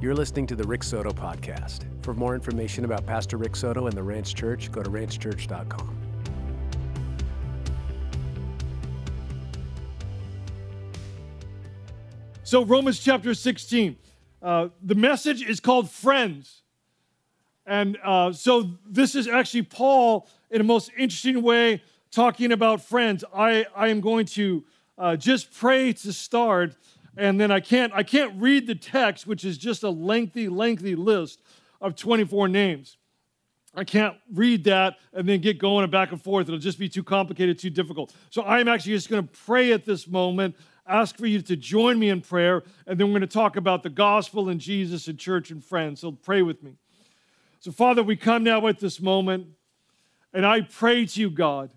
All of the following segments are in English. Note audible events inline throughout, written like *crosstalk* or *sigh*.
You're listening to the Rick Soto Podcast. For more information about Pastor Rick Soto and the Ranch Church, go to ranchchurch.com. So, Romans chapter 16, uh, the message is called Friends. And uh, so, this is actually Paul in a most interesting way talking about friends. I, I am going to uh, just pray to start, and then I can't, I can't read the text, which is just a lengthy, lengthy list of 24 names. I can't read that and then get going and back and forth. It'll just be too complicated, too difficult. So I'm actually just going to pray at this moment ask for you to join me in prayer, and then we're going to talk about the gospel and Jesus and church and friends. So pray with me. So, Father, we come now at this moment, and I pray to you, God,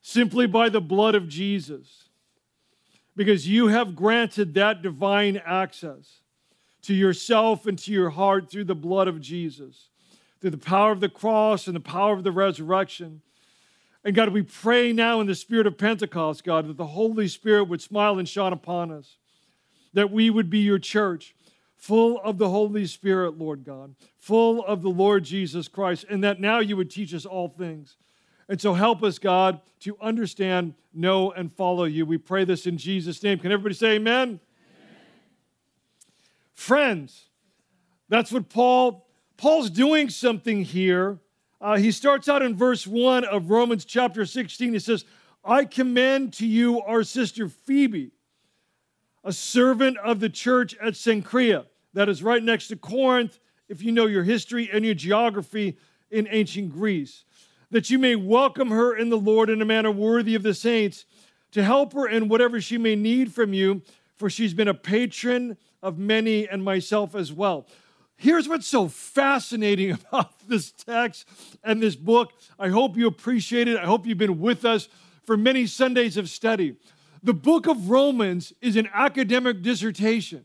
simply by the blood of Jesus, because you have granted that divine access to yourself and to your heart through the blood of Jesus, through the power of the cross and the power of the resurrection. And God, we pray now in the spirit of Pentecost, God, that the Holy Spirit would smile and shine upon us, that we would be your church, full of the Holy Spirit, Lord God, full of the Lord Jesus Christ, and that now you would teach us all things. And so help us, God, to understand, know, and follow you. We pray this in Jesus' name. Can everybody say amen? amen. Friends, that's what Paul, Paul's doing something here uh, he starts out in verse 1 of Romans chapter 16. He says, I commend to you our sister Phoebe, a servant of the church at Cenchrea, that is right next to Corinth, if you know your history and your geography in ancient Greece, that you may welcome her in the Lord in a manner worthy of the saints, to help her in whatever she may need from you, for she's been a patron of many and myself as well. Here's what's so fascinating *laughs* about this text and this book. I hope you appreciate it. I hope you've been with us for many Sundays of study. The book of Romans is an academic dissertation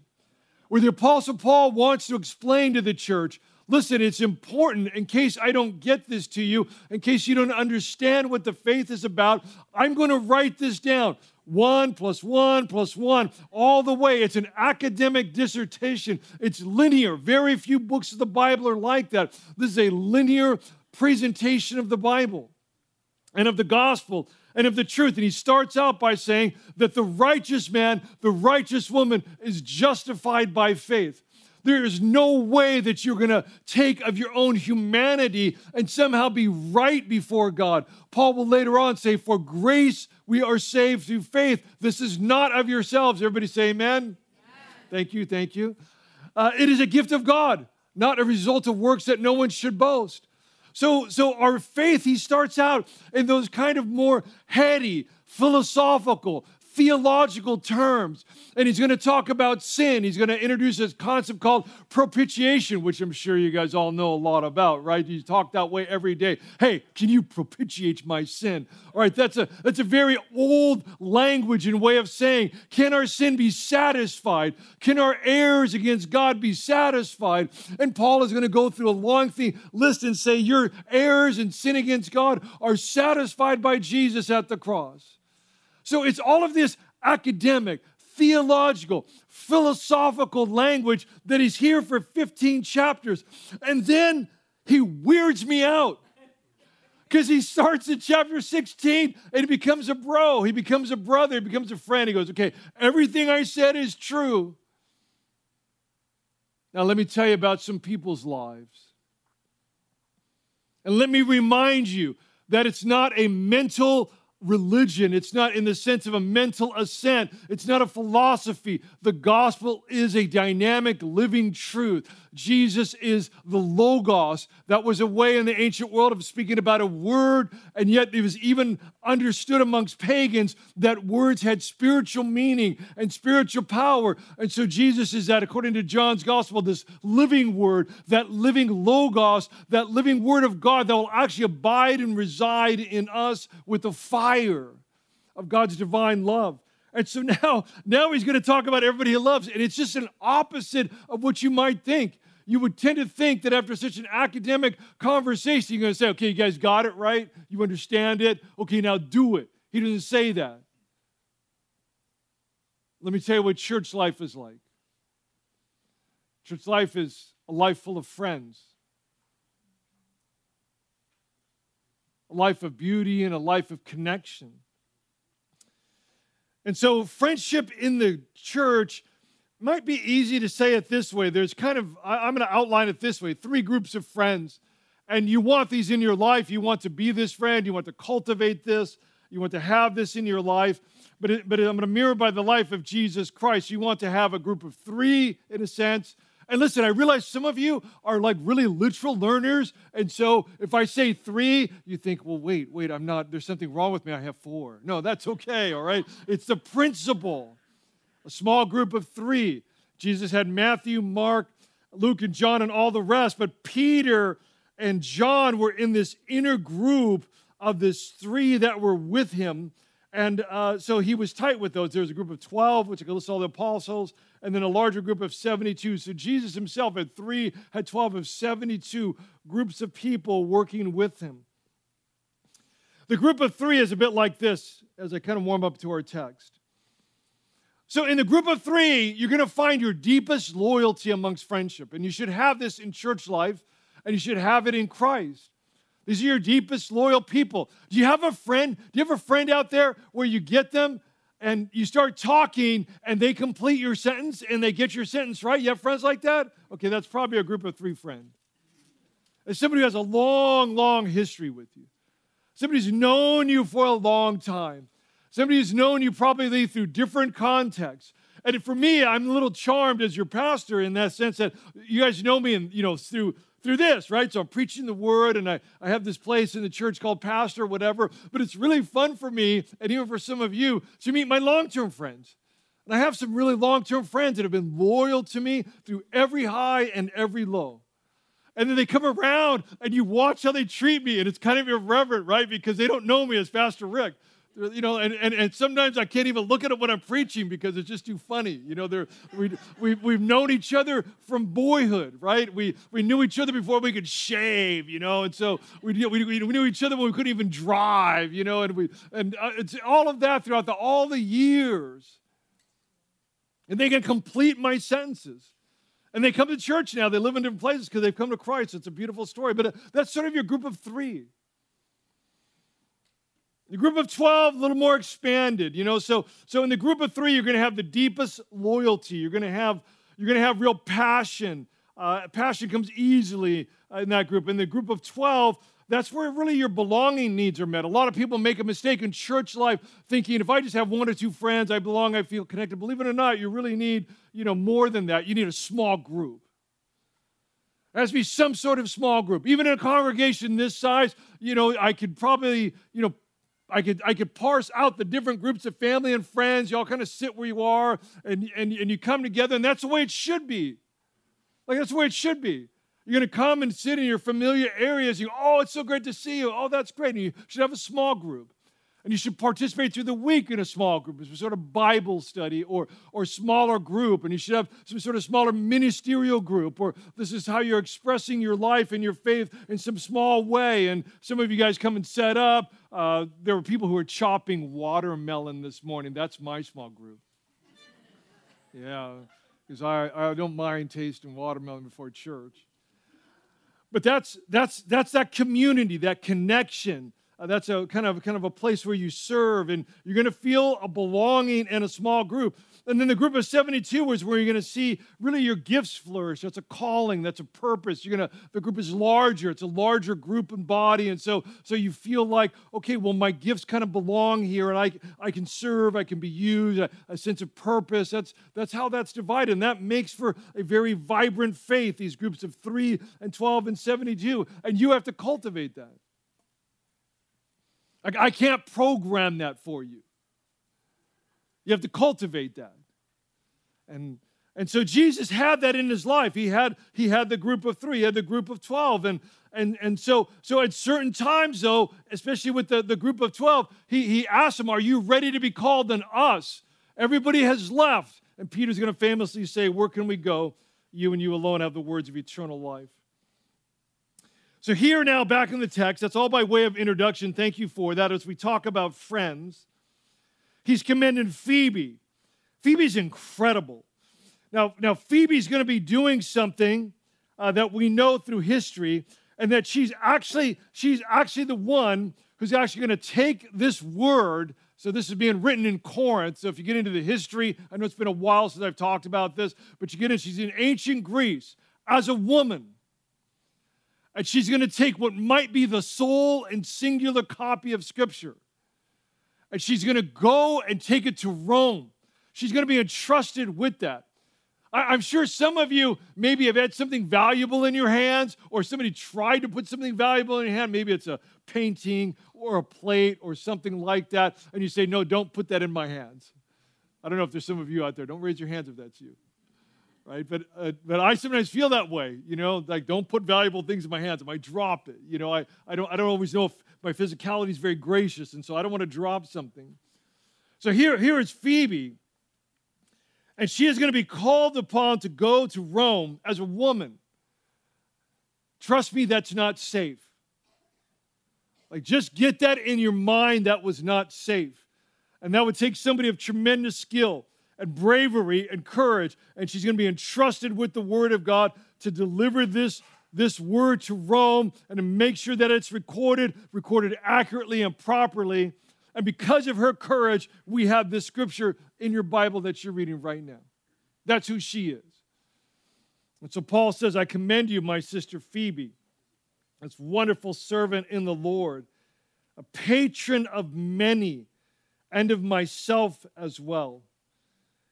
where the Apostle Paul wants to explain to the church listen, it's important in case I don't get this to you, in case you don't understand what the faith is about, I'm going to write this down one plus one plus one, all the way. It's an academic dissertation. It's linear. Very few books of the Bible are like that. This is a linear presentation of the Bible and of the gospel and of the truth. And he starts out by saying that the righteous man, the righteous woman is justified by faith. There is no way that you're going to take of your own humanity and somehow be right before God. Paul will later on say, For grace we are saved through faith. This is not of yourselves. Everybody say amen. amen. Thank you, thank you. Uh, it is a gift of God, not a result of works that no one should boast. So, so our faith, he starts out in those kind of more heady, philosophical, theological terms. And he's going to talk about sin. He's going to introduce this concept called propitiation, which I'm sure you guys all know a lot about, right? You talk that way every day. Hey, can you propitiate my sin? All right, that's a that's a very old language and way of saying, can our sin be satisfied? Can our errors against God be satisfied? And Paul is going to go through a long list and say, your errors and sin against God are satisfied by Jesus at the cross. So it's all of this academic, theological, philosophical language that is here for 15 chapters. And then he weirds me out because he starts in chapter 16 and he becomes a bro. He becomes a brother. He becomes a friend. He goes, Okay, everything I said is true. Now, let me tell you about some people's lives. And let me remind you that it's not a mental religion. It's not in the sense of a mental ascent. It's not a philosophy. The gospel is a dynamic, living truth. Jesus is the Logos. That was a way in the ancient world of speaking about a word, and yet it was even understood amongst pagans that words had spiritual meaning and spiritual power. And so Jesus is that, according to John's gospel, this living word, that living Logos, that living word of God that will actually abide and reside in us with the fire of God's divine love. And so *laughs* now, now he's going to talk about everybody he loves. And it's just an opposite of what you might think you would tend to think that after such an academic conversation, you're going to say, okay, you guys got it right. You understand it. Okay, now do it. He doesn't say that. Let me tell you what church life is like. Church life is a life full of friends, a life of beauty and a life of connection. And so, friendship in the church might be easy to say it this way. There's kind of, I'm going to outline it this way three groups of friends. And you want these in your life. You want to be this friend. You want to cultivate this. You want to have this in your life. But, it, but I'm going to mirror by the life of Jesus Christ. You want to have a group of three, in a sense. And listen, I realize some of you are like really literal learners. And so if I say three, you think, well, wait, wait, I'm not, there's something wrong with me. I have four. No, that's okay, all right? It's the principle. A small group of three. Jesus had Matthew, Mark, Luke, and John, and all the rest. But Peter and John were in this inner group of this three that were with him. And uh, so he was tight with those. There was a group of 12, which I could list all the apostles, and then a larger group of 72. So Jesus himself had three, had 12 of 72 groups of people working with him. The group of three is a bit like this as I kind of warm up to our text. So, in the group of three, you're going to find your deepest loyalty amongst friendship. And you should have this in church life, and you should have it in Christ. These are your deepest loyal people. Do you have a friend? Do you have a friend out there where you get them and you start talking and they complete your sentence and they get your sentence right. You have friends like that? Okay, that's probably a group of three friends. It's somebody who has a long, long history with you. Somebody who's known you for a long time. Somebody who's known you probably through different contexts. And for me, I'm a little charmed as your pastor in that sense that you guys know me and you know through through this, right? So I'm preaching the word and I, I have this place in the church called pastor, whatever. But it's really fun for me, and even for some of you, to meet my long term friends. And I have some really long term friends that have been loyal to me through every high and every low. And then they come around and you watch how they treat me, and it's kind of irreverent, right? Because they don't know me as Pastor Rick you know, and, and, and sometimes I can't even look at it when I'm preaching because it's just too funny. You know, we, we, we've known each other from boyhood, right? We, we knew each other before we could shave, you know, and so we, we, we knew each other when we couldn't even drive, you know, and, we, and uh, it's all of that throughout the, all the years. And they can complete my sentences. And they come to church now. They live in different places because they've come to Christ. It's a beautiful story. But uh, that's sort of your group of three. The group of 12, a little more expanded, you know. So, so in the group of three, you're going to have the deepest loyalty. You're going to have, you're going to have real passion. Uh, passion comes easily in that group. In the group of 12, that's where really your belonging needs are met. A lot of people make a mistake in church life thinking if I just have one or two friends, I belong, I feel connected. Believe it or not, you really need, you know, more than that. You need a small group. There has to be some sort of small group. Even in a congregation this size, you know, I could probably, you know, I could, I could parse out the different groups of family and friends. You all kind of sit where you are and, and, and you come together, and that's the way it should be. Like, that's the way it should be. You're to come and sit in your familiar areas. You, oh, it's so great to see you. Oh, that's great. And you should have a small group. And you should participate through the week in a small group, some sort of Bible study or, or smaller group. And you should have some sort of smaller ministerial group, or this is how you're expressing your life and your faith in some small way. And some of you guys come and set up. Uh, there were people who were chopping watermelon this morning. That's my small group. Yeah, because I, I don't mind tasting watermelon before church. But that's, that's, that's that community, that connection uh, that's a kind of kind of a place where you serve, and you're going to feel a belonging in a small group. And then the group of 72 is where you're going to see really your gifts flourish. That's a calling, that's a purpose. You're going to the group is larger. It's a larger group and body. And so so you feel like, okay, well, my gifts kind of belong here and I I can serve, I can be used, a, a sense of purpose. That's that's how that's divided. And that makes for a very vibrant faith, these groups of 3 and 12 and 72. And you have to cultivate that. I can't program that for you. You have to cultivate that. And, and so Jesus had that in his life. He had, he had the group of three, he had the group of 12. And, and, and so, so at certain times, though, especially with the, the group of 12, he, he asked them, Are you ready to be called than us? Everybody has left. And Peter's going to famously say, Where can we go? You and you alone have the words of eternal life. So, here now, back in the text, that's all by way of introduction. Thank you for that. As we talk about friends, he's commending Phoebe. Phoebe's incredible. Now, now Phoebe's going to be doing something uh, that we know through history, and that she's actually she's actually the one who's actually going to take this word. So this is being written in Corinth. So if you get into the history, I know it's been a while since I've talked about this, but you get in. She's in ancient Greece as a woman. And she's going to take what might be the sole and singular copy of Scripture. And she's going to go and take it to Rome. She's going to be entrusted with that. I'm sure some of you maybe have had something valuable in your hands, or somebody tried to put something valuable in your hand. Maybe it's a painting or a plate or something like that. And you say, No, don't put that in my hands. I don't know if there's some of you out there. Don't raise your hands if that's you. Right? But, uh, but I sometimes feel that way, you know, like don't put valuable things in my hands. I might drop it. You know, I, I, don't, I don't always know if my physicality is very gracious, and so I don't want to drop something. So here, here is Phoebe and she is going to be called upon to go to Rome as a woman. Trust me, that's not safe. Like, just get that in your mind that was not safe. And that would take somebody of tremendous skill and bravery and courage. And she's going to be entrusted with the word of God to deliver this, this word to Rome and to make sure that it's recorded, recorded accurately and properly. And because of her courage, we have this scripture in your Bible that you're reading right now. That's who she is. And so Paul says, I commend you, my sister Phoebe, this wonderful servant in the Lord, a patron of many and of myself as well.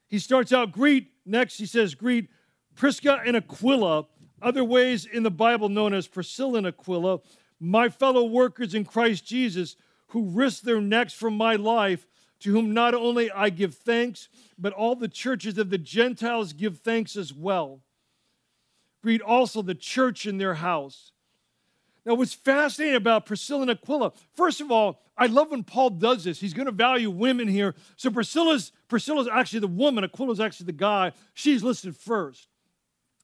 He starts out, greet, next he says, greet Prisca and Aquila, other ways in the Bible known as Priscilla and Aquila, my fellow workers in Christ Jesus who risked their necks for my life, to whom not only I give thanks, but all the churches of the Gentiles give thanks as well. Greet also the church in their house. Now, what's fascinating about Priscilla and Aquila, first of all, I love when Paul does this. He's going to value women here. So Priscilla's Priscilla's actually the woman, Aquila's actually the guy. She's listed first.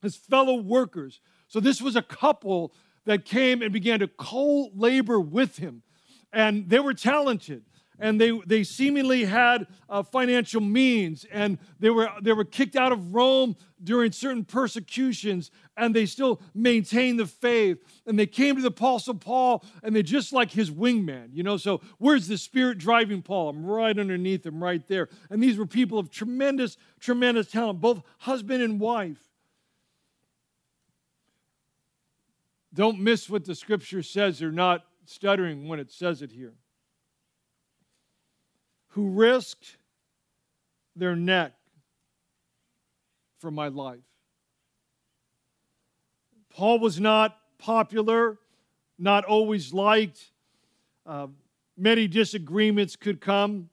His fellow workers. So this was a couple that came and began to co-labor with him and they were talented and they, they seemingly had uh, financial means and they were, they were kicked out of rome during certain persecutions and they still maintained the faith. And they came to the apostle paul and they just like his wingman you know? So where's the spirit driving paul? I'm right underneath him right there. And these were people of tremendous tremendous talent both husband and wife. Don't miss what the scripture says. They're not stuttering when it says it here, who risked their neck for my life. Paul was not popular, not always liked. Uh, many disagreements could come,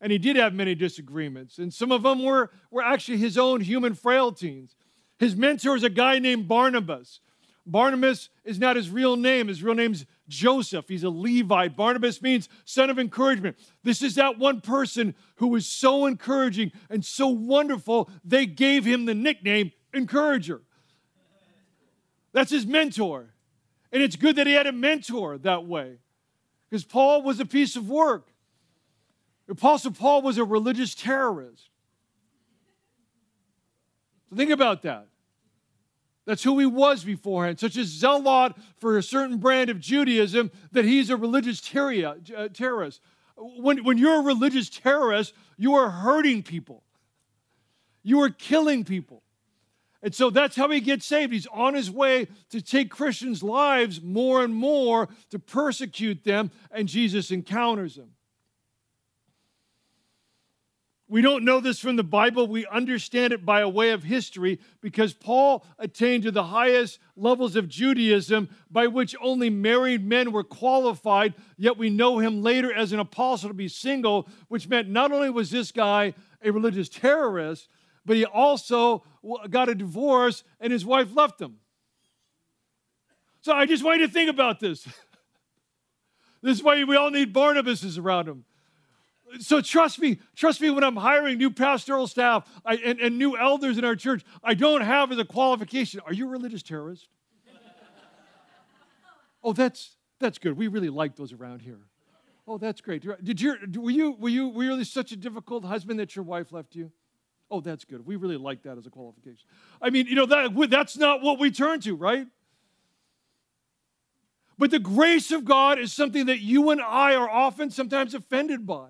and he did have many disagreements. And some of them were, were actually his own human frailties. His mentor is a guy named Barnabas. Barnabas is not his real name. His real name's Joseph. He's a Levite. Barnabas means son of encouragement. This is that one person who was so encouraging and so wonderful, they gave him the nickname Encourager. That's his mentor. And it's good that he had a mentor that way because Paul was a piece of work. Apostle Paul was a religious terrorist. So think about that. That's who he was beforehand, such a zealot for a certain brand of Judaism that he's a religious uh, terrorist. When, when you're a religious terrorist, you are hurting people, you are killing people. And so that's how he gets saved. He's on his way to take Christians' lives more and more to persecute them, and Jesus encounters them. We don't know this from the Bible. We understand it by a way of history because Paul attained to the highest levels of Judaism by which only married men were qualified, yet we know him later as an apostle to be single, which meant not only was this guy a religious terrorist, but he also got a divorce and his wife left him. So I just want you to think about this. *laughs* this is why we all need Barnabases around him so trust me, trust me when I'm hiring new pastoral staff I, and, and new elders in our church, I don't have as a qualification, are you a religious terrorist? oh, that's that's good. We really like those around here. Oh, that's great. Did you were you were you were you really such a difficult husband that your wife left you? Oh, that's good. We really like that as a qualification. I mean, you know, that, that's not what we turn to, right? But the grace of God is something that you and I are often sometimes offended by.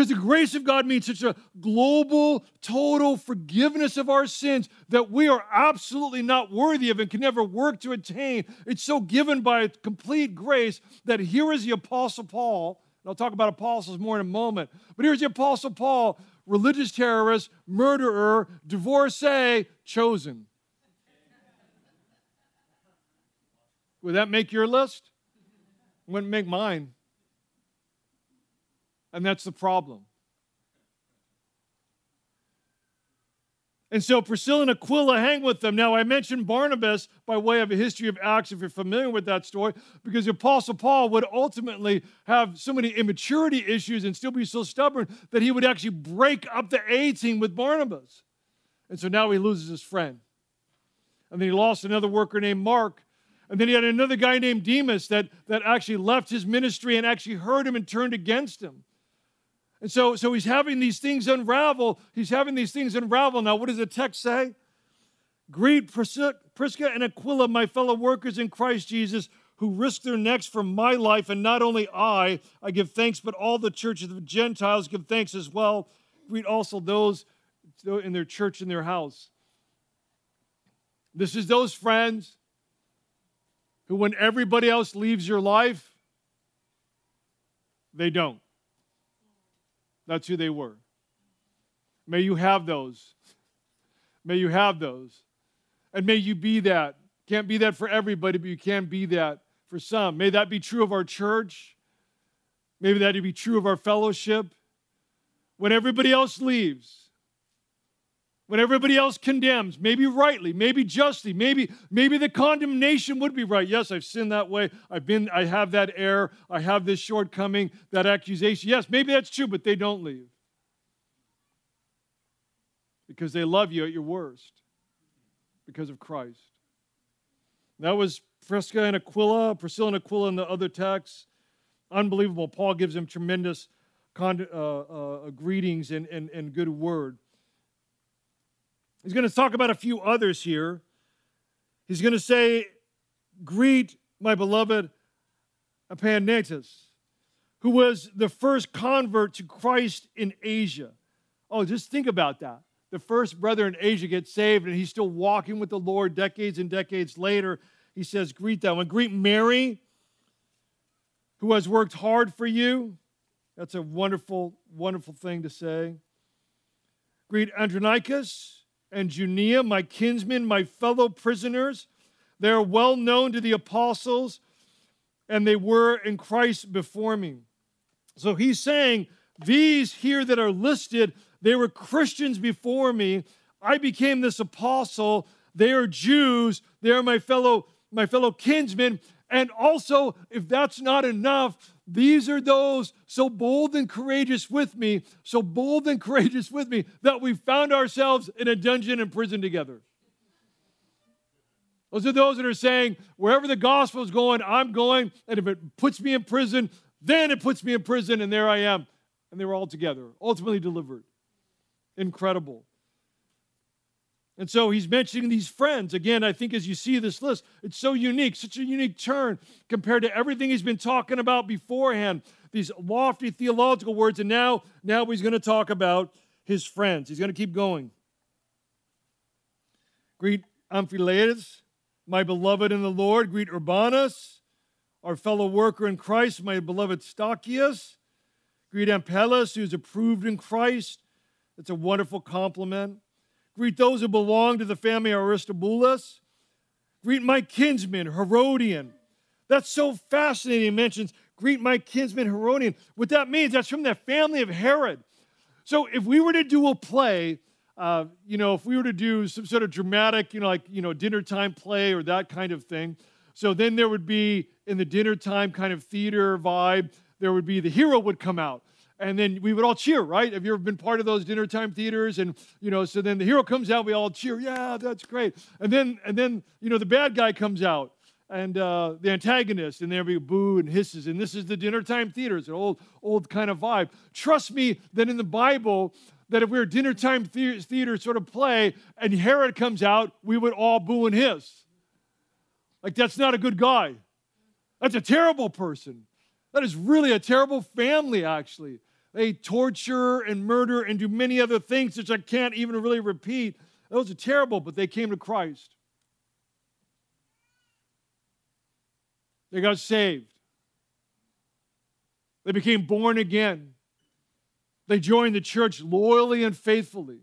Because the grace of God means such a global, total forgiveness of our sins that we are absolutely not worthy of and can never work to attain. It's so given by complete grace that here is the Apostle Paul. And I'll talk about apostles more in a moment. But here's the Apostle Paul, religious terrorist, murderer, divorcee, chosen. Would that make your list? Wouldn't make mine. And that's the problem. And so Priscilla and Aquila hang with them. Now, I mentioned Barnabas by way of a history of Acts, if you're familiar with that story, because the Apostle Paul would ultimately have so many immaturity issues and still be so stubborn that he would actually break up the A team with Barnabas. And so now he loses his friend. And then he lost another worker named Mark. And then he had another guy named Demas that, that actually left his ministry and actually heard him and turned against him. And so, so he's having these things unravel. He's having these things unravel. Now, what does the text say? Greet Prisca and Aquila, my fellow workers in Christ Jesus, who risked their necks for my life. And not only I, I give thanks, but all the churches of the Gentiles give thanks as well. Greet also those in their church in their house. This is those friends who, when everybody else leaves your life, they don't. That's who they were. May you have those. May you have those. And may you be that. Can't be that for everybody, but you can be that for some. May that be true of our church. Maybe that would be true of our fellowship. When everybody else leaves, when everybody else condemns, maybe rightly, maybe justly, maybe maybe the condemnation would be right. Yes, I've sinned that way. I've been I have that error. I have this shortcoming, that accusation. Yes, maybe that's true, but they don't leave. Because they love you at your worst because of Christ. That was Prisca and Aquila, Priscilla and Aquila in the other texts. Unbelievable. Paul gives them tremendous con- uh, uh, greetings and, and, and good word. He's going to talk about a few others here. He's going to say, Greet my beloved Epaenetus, who was the first convert to Christ in Asia. Oh, just think about that. The first brother in Asia gets saved, and he's still walking with the Lord decades and decades later. He says, Greet that one. Greet Mary, who has worked hard for you. That's a wonderful, wonderful thing to say. Greet Andronicus and Junia, my kinsmen, my fellow prisoners. They are well known to the apostles, and they were in Christ before me. So he's saying, These here that are listed, they were Christians before me. I became this apostle. They are Jews. They are my fellow, my fellow kinsmen. And also, if that's not enough, these are those so bold and courageous with me, so bold and *laughs* courageous with me, that we found ourselves in a dungeon and prison together. Those are those that are saying, wherever the gospel is going, I'm going. And if it puts me in prison, then it puts me in prison, and there I am. And they were all together, ultimately delivered. Incredible. And so he's mentioning these friends. Again, I think as you see this list, it's so unique, such a unique turn compared to everything he's been talking about beforehand. These lofty theological words, and now, now he's going to talk about his friends. He's going to keep going. Greet Amphilus, my beloved in the Lord. Greet Urbanus, our fellow worker in Christ, my beloved Stachys. Greet Apelles, who's approved in Christ. It's a wonderful compliment. Greet those who belong to the family of Aristobulus. Greet my kinsman, Herodion. That's so fascinating. He mentions, greet my kinsman, Herodion. What that means, that's from the family of Herod. So if we were to do a play, uh, you know, if we were to do some sort of dramatic, you know, like, you know, dinner time play or that kind of thing, so then there would be in the dinner time kind of theater vibe, there would be the hero would come out and then we would all cheer, right? Have you ever been part of those dinner time theaters? And you know, so then the hero comes out, we all cheer, yeah, that's great. And then and then you know the bad guy comes out, and uh, the antagonist, and there'll be boo and hisses. And this is the dinner time theater. It's an old, old kind of vibe. Trust me that in the Bible, that if we were dinner time theater sort of play and Herod comes out, we would all boo and hiss. Like, that's not a good guy. That's a terrible person. That is really a terrible family, actually. They torture and murder and do many other things which I can't even really repeat. Those are terrible, but they came to Christ. They got saved. They became born again. They joined the church loyally and faithfully.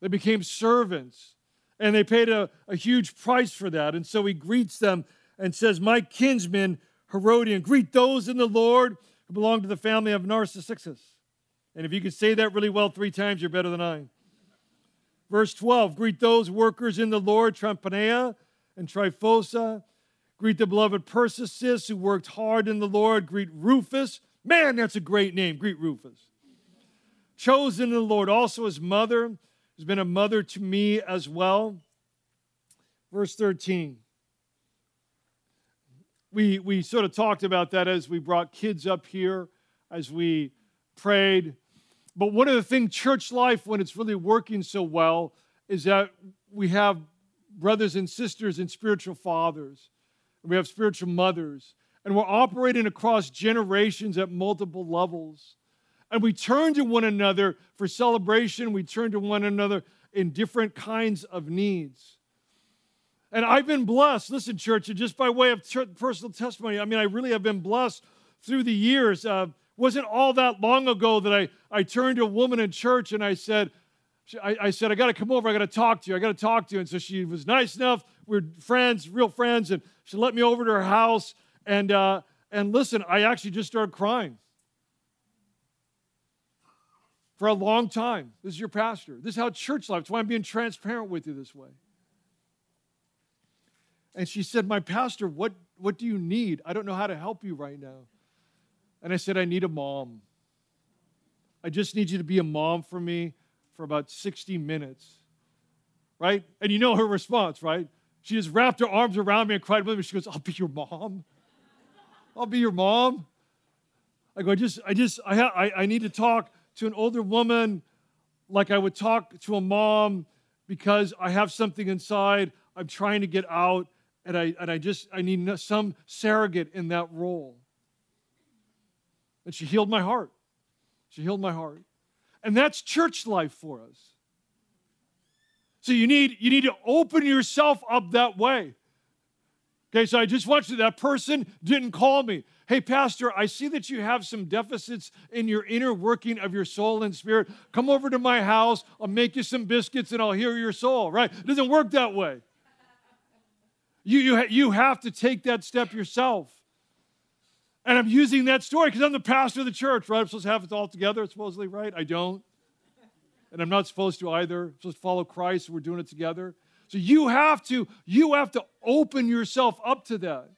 They became servants, and they paid a, a huge price for that. And so he greets them and says, My kinsman Herodion, greet those in the Lord who belong to the family of Narcissus. And if you can say that really well three times, you're better than I. Verse 12 Greet those workers in the Lord, Tryphaena and Tryphosa. Greet the beloved Persis who worked hard in the Lord. Greet Rufus. Man, that's a great name. Greet Rufus. Chosen in the Lord, also his mother, who's been a mother to me as well. Verse 13. We, we sort of talked about that as we brought kids up here, as we prayed. But one of the things, church life, when it's really working so well, is that we have brothers and sisters and spiritual fathers and we have spiritual mothers, and we're operating across generations at multiple levels. And we turn to one another for celebration, we turn to one another in different kinds of needs. And I've been blessed, listen, church, and just by way of personal testimony, I mean, I really have been blessed through the years. Uh, wasn't all that long ago that I, I turned to a woman in church and I said, I, I said, I got to come over. I got to talk to you. I got to talk to you. And so she was nice enough. We are friends, real friends. And she let me over to her house. And, uh, and listen, I actually just started crying for a long time. This is your pastor. This is how church life. That's why I'm being transparent with you this way. And she said, My pastor, what, what do you need? I don't know how to help you right now. And I said, I need a mom. I just need you to be a mom for me for about 60 minutes, right? And you know her response, right? She just wrapped her arms around me and cried with me. She goes, I'll be your mom. I'll be your mom. I go, I just, I just, I, ha- I, I need to talk to an older woman like I would talk to a mom because I have something inside. I'm trying to get out, and I, and I just, I need some surrogate in that role. And she healed my heart. She healed my heart. And that's church life for us. So you need, you need to open yourself up that way. Okay, so I just want you, that person didn't call me. Hey, Pastor, I see that you have some deficits in your inner working of your soul and spirit. Come over to my house. I'll make you some biscuits and I'll heal your soul, right? It doesn't work that way. You, you, you have to take that step yourself. And I'm using that story because I'm the pastor of the church, right? I'm supposed to have it all together, supposedly, right? I don't. And I'm not supposed to either. I'm supposed to follow Christ. We're doing it together. So you have to, you have to open yourself up to that.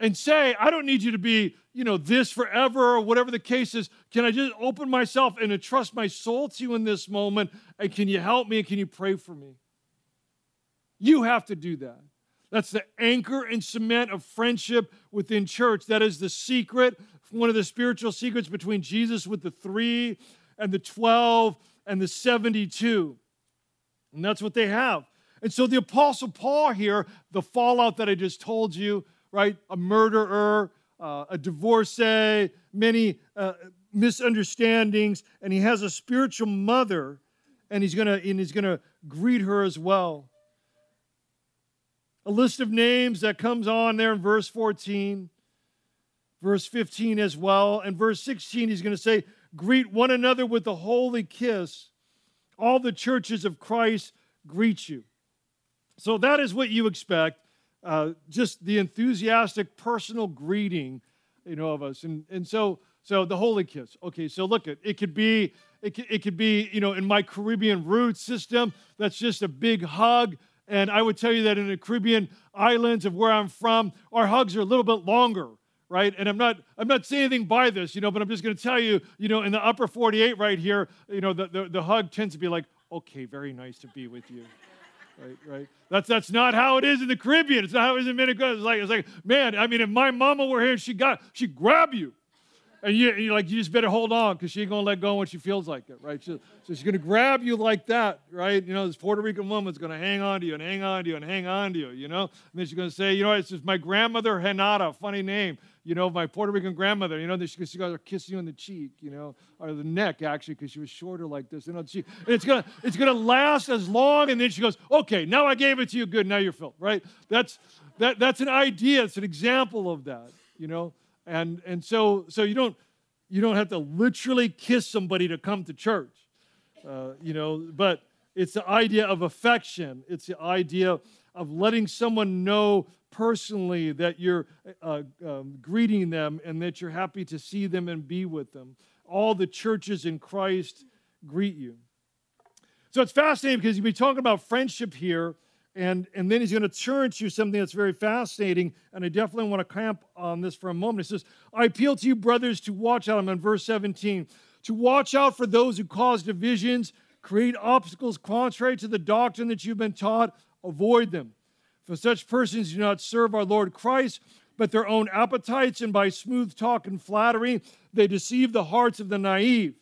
And say, I don't need you to be, you know, this forever or whatever the case is. Can I just open myself and entrust my soul to you in this moment? And can you help me and can you pray for me? You have to do that. That's the anchor and cement of friendship within church. That is the secret, one of the spiritual secrets between Jesus with the three and the 12 and the 72. And that's what they have. And so the Apostle Paul here, the fallout that I just told you, right? A murderer, uh, a divorcee, many uh, misunderstandings, and he has a spiritual mother, and he's gonna and he's gonna greet her as well a list of names that comes on there in verse 14, verse 15 as well. And verse 16, he's going to say, Greet one another with a holy kiss. All the churches of Christ greet you. So that is what you expect. Uh, just the enthusiastic personal greeting, you know, of us. And, and so, so the holy kiss. Okay, so look at it could be it could, it could be, you know, in my Caribbean root system, that's just a big hug. And I would tell you that in the Caribbean islands of where I'm from, our hugs are a little bit longer, right? And I'm not I'm not saying anything by this, you know, but I'm just going to tell you, you know, in the upper 48 right here, you know, the, the, the hug tends to be like, okay, very nice to be with you. *laughs* right? Right? That's that's not how it is in the Caribbean. It's not how it is in Venezuela. It's like it's like, man, I mean, if my mama were here, she got she grab you. And you, you like you just better hold on because she ain't gonna let go when she feels like it, right? So, so she's gonna grab you like that, right? You know, this Puerto Rican woman's gonna hang on to you and hang on to you and hang on to you, you know. And then she's gonna say, you know, it's just my grandmother Renata, funny name, you know, my Puerto Rican grandmother. You know, she, she got her kiss you on the cheek, you know, or the neck actually, because she was shorter like this. You know, she, it's gonna it's gonna last as long. And then she goes, okay, now I gave it to you, good. Now you're filled, right? That's that that's an idea. It's an example of that, you know. And and so so you don't you don't have to literally kiss somebody to come to church, uh, you know. But it's the idea of affection. It's the idea of letting someone know personally that you're uh, um, greeting them and that you're happy to see them and be with them. All the churches in Christ greet you. So it's fascinating because you've been talking about friendship here and, and then he's going to turn to you something that's very fascinating. And I definitely want to camp on this for a moment. He says, I appeal to you, brothers, to watch out. I'm in verse 17. To watch out for those who cause divisions, create obstacles contrary to the doctrine that you've been taught, avoid them. For such persons do not serve our Lord Christ, but their own appetites, and by smooth talk and flattery, they deceive the hearts of the naive.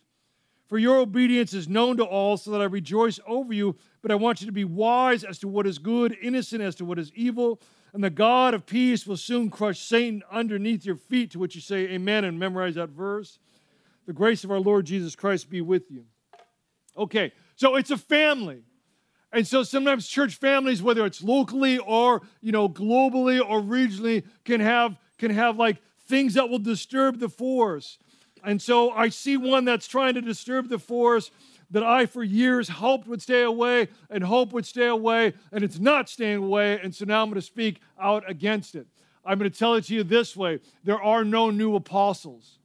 For your obedience is known to all, so that I rejoice over you. But I want you to be wise as to what is good, innocent as to what is evil. And the God of peace will soon crush Satan underneath your feet, to which you say amen and memorize that verse. The grace of our Lord Jesus Christ be with you. Okay, so it's a family. And so sometimes church families, whether it's locally or you know globally or regionally, can have can have like things that will disturb the force. And so I see one that's trying to disturb the force that I, for years, hoped would stay away and hope would stay away, and it's not staying away. And so now I'm going to speak out against it. I'm going to tell it to you this way there are no new apostles.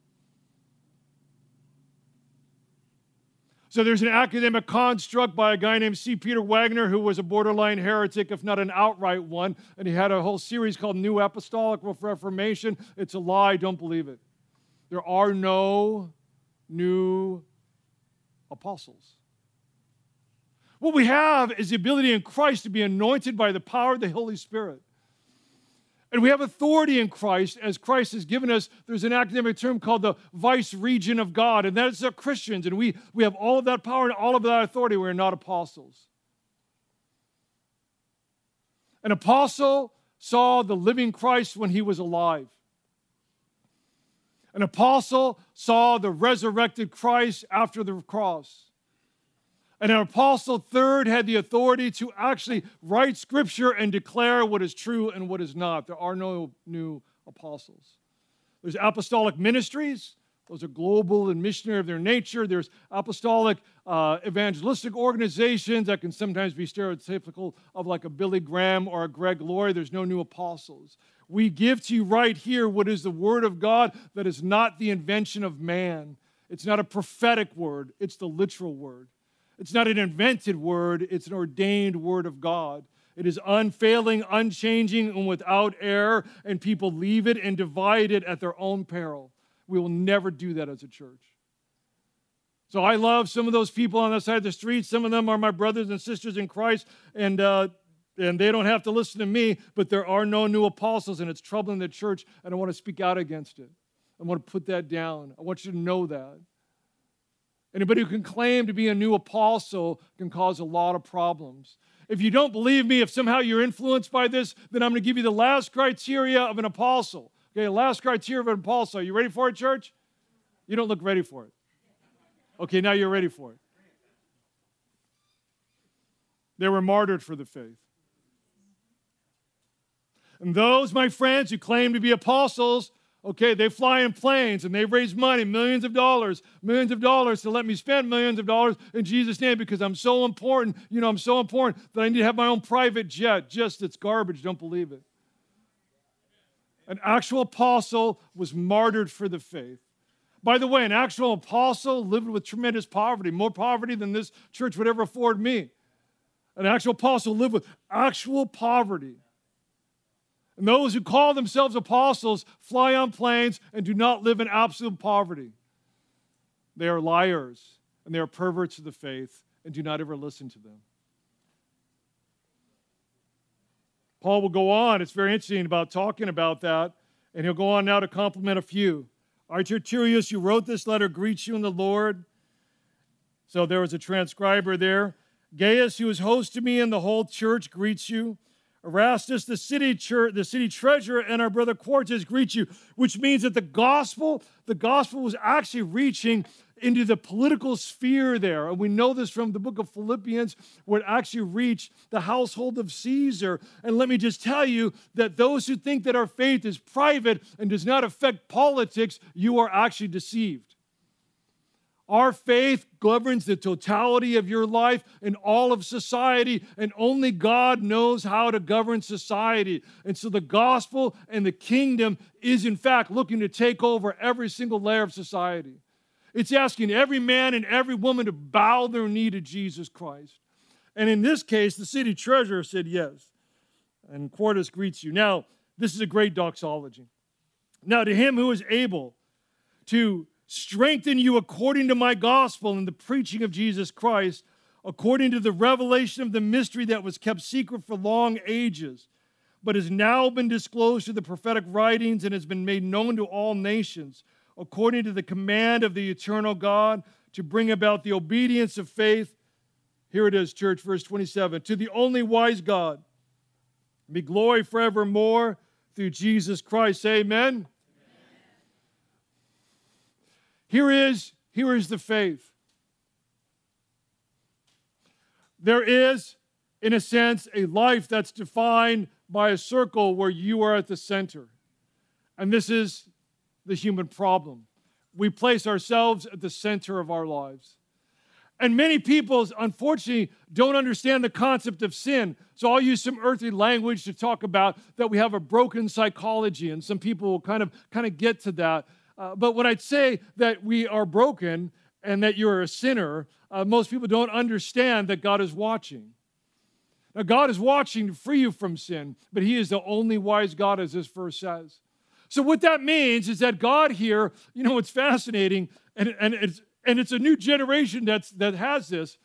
So there's an academic construct by a guy named C. Peter Wagner, who was a borderline heretic, if not an outright one. And he had a whole series called New Apostolic Reformation. It's a lie, don't believe it. There are no new apostles. What we have is the ability in Christ to be anointed by the power of the Holy Spirit. And we have authority in Christ as Christ has given us. There's an academic term called the vice regent of God, and that's the Christians. And we, we have all of that power and all of that authority. We're not apostles. An apostle saw the living Christ when he was alive. An apostle saw the resurrected Christ after the cross. And an apostle, third, had the authority to actually write scripture and declare what is true and what is not. There are no new apostles. There's apostolic ministries, those are global and missionary of their nature. There's apostolic uh, evangelistic organizations that can sometimes be stereotypical of like a Billy Graham or a Greg Laurie. There's no new apostles. We give to you right here what is the word of God that is not the invention of man. It's not a prophetic word, it's the literal word. It's not an invented word, it's an ordained word of God. It is unfailing, unchanging, and without error, and people leave it and divide it at their own peril. We will never do that as a church. So I love some of those people on the side of the street. Some of them are my brothers and sisters in Christ, and uh, and they don't have to listen to me. But there are no new apostles, and it's troubling the church. And I want to speak out against it. I want to put that down. I want you to know that. Anybody who can claim to be a new apostle can cause a lot of problems. If you don't believe me, if somehow you're influenced by this, then I'm going to give you the last criteria of an apostle. Okay, last criteria of an apostle. Are you ready for it, church? You don't look ready for it. Okay, now you're ready for it. They were martyred for the faith. And those, my friends, who claim to be apostles, okay, they fly in planes and they raise money, millions of dollars, millions of dollars to let me spend millions of dollars in Jesus' name because I'm so important. You know, I'm so important that I need to have my own private jet. Just it's garbage. Don't believe it. An actual apostle was martyred for the faith. By the way, an actual apostle lived with tremendous poverty, more poverty than this church would ever afford me. An actual apostle lived with actual poverty. And those who call themselves apostles fly on planes and do not live in absolute poverty. They are liars and they are perverts of the faith and do not ever listen to them. Paul will go on. It's very interesting about talking about that. And he'll go on now to compliment a few. Arterturius, you wrote this letter, greets you in the Lord. So there was a transcriber there. Gaius, who is host to me in the whole church, greets you. Erastus, the city church, the city treasurer, and our brother Quartus greet you, which means that the gospel, the gospel was actually reaching into the political sphere there. And we know this from the book of Philippians, it actually reached the household of Caesar. And let me just tell you that those who think that our faith is private and does not affect politics, you are actually deceived. Our faith governs the totality of your life and all of society, and only God knows how to govern society. And so the gospel and the kingdom is, in fact, looking to take over every single layer of society. It's asking every man and every woman to bow their knee to Jesus Christ. And in this case, the city treasurer said yes. And Quartus greets you. Now, this is a great doxology. Now, to him who is able to strengthen you according to my gospel and the preaching of Jesus Christ, according to the revelation of the mystery that was kept secret for long ages, but has now been disclosed to the prophetic writings and has been made known to all nations, according to the command of the eternal God, to bring about the obedience of faith. Here it is, church, verse 27 To the only wise God be glory forevermore through Jesus Christ. Amen. Here is, here is the faith. There is, in a sense, a life that's defined by a circle where you are at the center. And this is the human problem. We place ourselves at the center of our lives. And many people, unfortunately, don't understand the concept of sin. So I'll use some earthly language to talk about that we have a broken psychology, and some people will kind of kind of get to that. Uh, but when I'd say that we are broken and that you're a sinner, uh, most people don't understand that God is watching. Now, God is watching to free you from sin, but He is the only wise God, as this verse says. So, what that means is that God here, you know, it's fascinating, and, and, it's, and it's a new generation that's, that has this.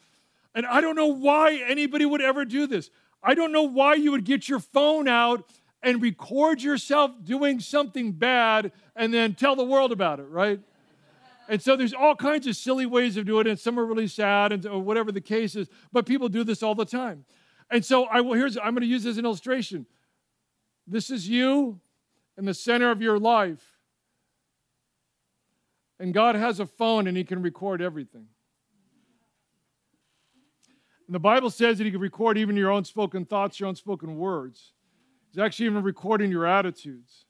And I don't know why anybody would ever do this. I don't know why you would get your phone out and record yourself doing something bad and then tell the world about it, right? And so there's all kinds of silly ways of doing it, and some are really sad, and or whatever the case is. But people do this all the time. And so I will. Here's I'm going to use this as an illustration. This is you in the center of your life, and God has a phone, and He can record everything. And the Bible says that He can record even your own spoken thoughts, your own spoken words. He's actually even recording your attitudes.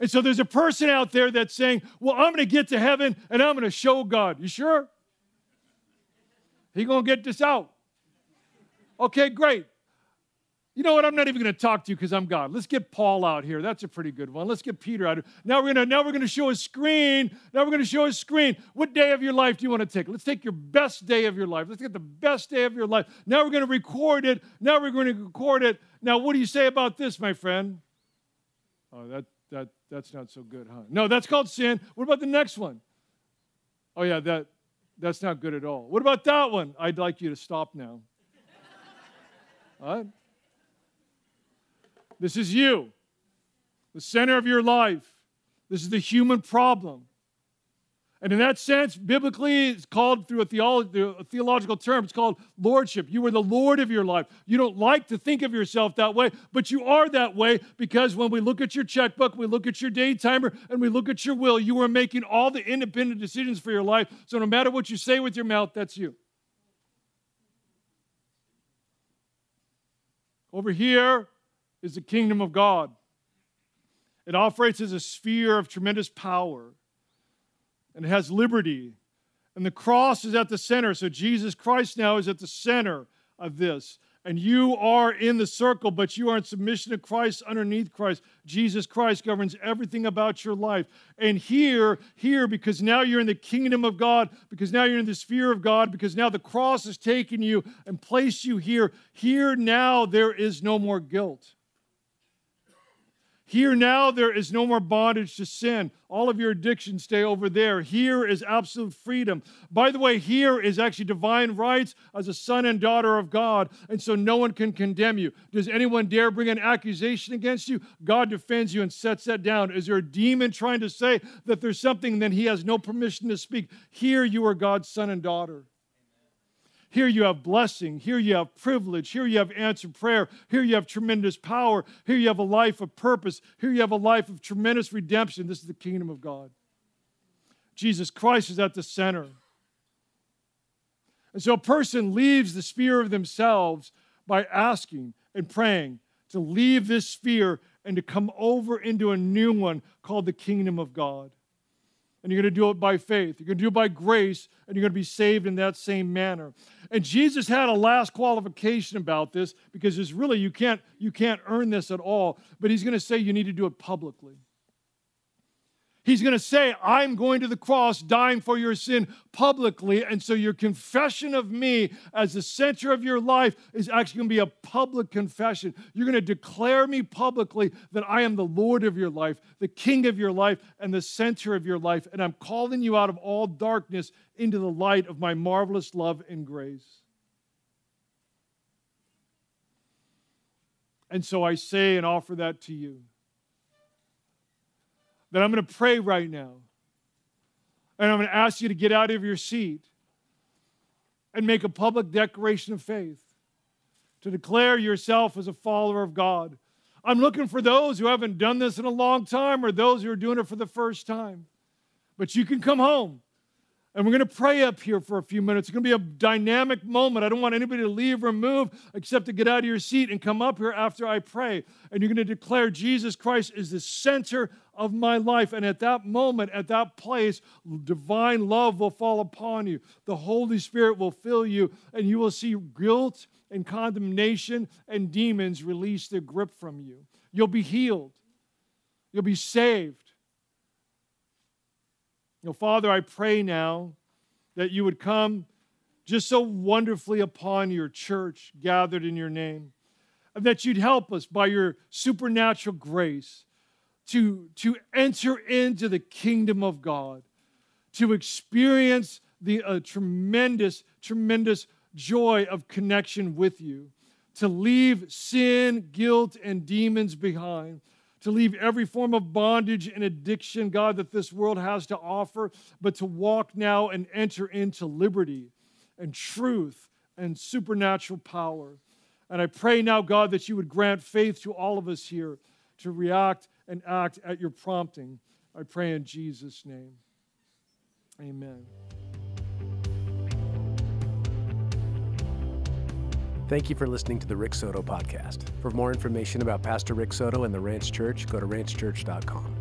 And so there's a person out there that's saying, Well, I'm going to get to heaven and I'm going to show God. You sure? He going to get this out. Okay, great. You know what? I'm not even going to talk to you because I'm God. Let's get Paul out here. That's a pretty good one. Let's get Peter out. Now we're going to now we're going to show a screen. Now we're going to show a screen. What day of your life do you want to take? Let's take your best day of your life. Let's get the best day of your life. Now we're going to record it. Now we're going to record it. Now what do you say about this, my friend? Oh, that that that's not so good, huh? No, that's called sin. What about the next one? Oh yeah, that that's not good at all. What about that one? I'd like you to stop now. all right? This is you, the center of your life. This is the human problem. And in that sense, biblically, it's called through a, theolo- a, theological term, it's called lordship. You are the Lord of your life. You don't like to think of yourself that way, but you are that way because when we look at your checkbook, we look at your day timer, and we look at your will, you are making all the independent decisions for your life. So no matter what you say with your mouth, that's you. Over here is the kingdom of God. It operates as a sphere of tremendous power and it has liberty. And the cross is at the center. So Jesus Christ now is at the center of this. And you are in the circle, but you are in submission to Christ underneath Christ. Jesus Christ governs everything about your life. And here, here, because now you're in the kingdom of God, because now you're in the sphere of God, because now the cross has taken you and placed you here, here now there is no more guilt. Here now, there is no more bondage to sin. All of your addictions stay over there. Here is absolute freedom. By the way, here is actually divine rights as a son and daughter of God, and so no one can condemn you. Does anyone dare bring an accusation against you? God defends you and sets that down. Is there a demon trying to say that there's something that he has no permission to speak? Here you are God's son and daughter. Here you have blessing. Here you have privilege. Here you have answered prayer. Here you have tremendous power. Here you have a life of purpose. Here you have a life of tremendous redemption. This is the kingdom of God. Jesus Christ is at the center. And so a person leaves the sphere of themselves by asking and praying to leave this sphere and to come over into a new one called the kingdom of God. And you're going to do it by faith. You're going to do it by grace, and you're going to be saved in that same manner. And Jesus had a last qualification about this because it's really you can't you can't earn this at all, but he's going to say you need to do it publicly. He's going to say, I'm going to the cross, dying for your sin publicly. And so your confession of me as the center of your life is actually going to be a public confession. You're going to declare me publicly that I am the Lord of your life, the King of your life, and the center of your life. And I'm calling you out of all darkness into the light of my marvelous love and grace. And so I say and offer that to you that I'm going to pray right now. And I'm going to ask you to get out of your seat and make a public declaration of faith, to declare yourself as a follower of God. I'm looking for those who haven't done this in a long time or those who are doing it for the first time. But you can come home and we're going to pray up here for a few minutes. It's going to be a dynamic moment. I don't want anybody to leave or move except to get out of your seat and come up here after I pray. And you're going to declare Jesus Christ is the center of my life. And at that moment, at that place, divine love will fall upon you. The Holy Spirit will fill you, and you will see guilt and condemnation and demons release their grip from you. You'll be healed, you'll be saved. You know, Father, I pray now that you would come just so wonderfully upon your church gathered in your name, and that you'd help us by your supernatural grace to, to enter into the kingdom of God, to experience the uh, tremendous, tremendous joy of connection with you, to leave sin, guilt, and demons behind to leave every form of bondage and addiction, God, that this world has to offer, but to walk now and enter into liberty and truth and supernatural power. And I pray now, God, that you would grant faith to all of us here to react and act at your prompting. I pray in Jesus' name. Amen. Thank you for listening to the Rick Soto podcast. For more information about Pastor Rick Soto and the Ranch Church, go to ranchchurch.com.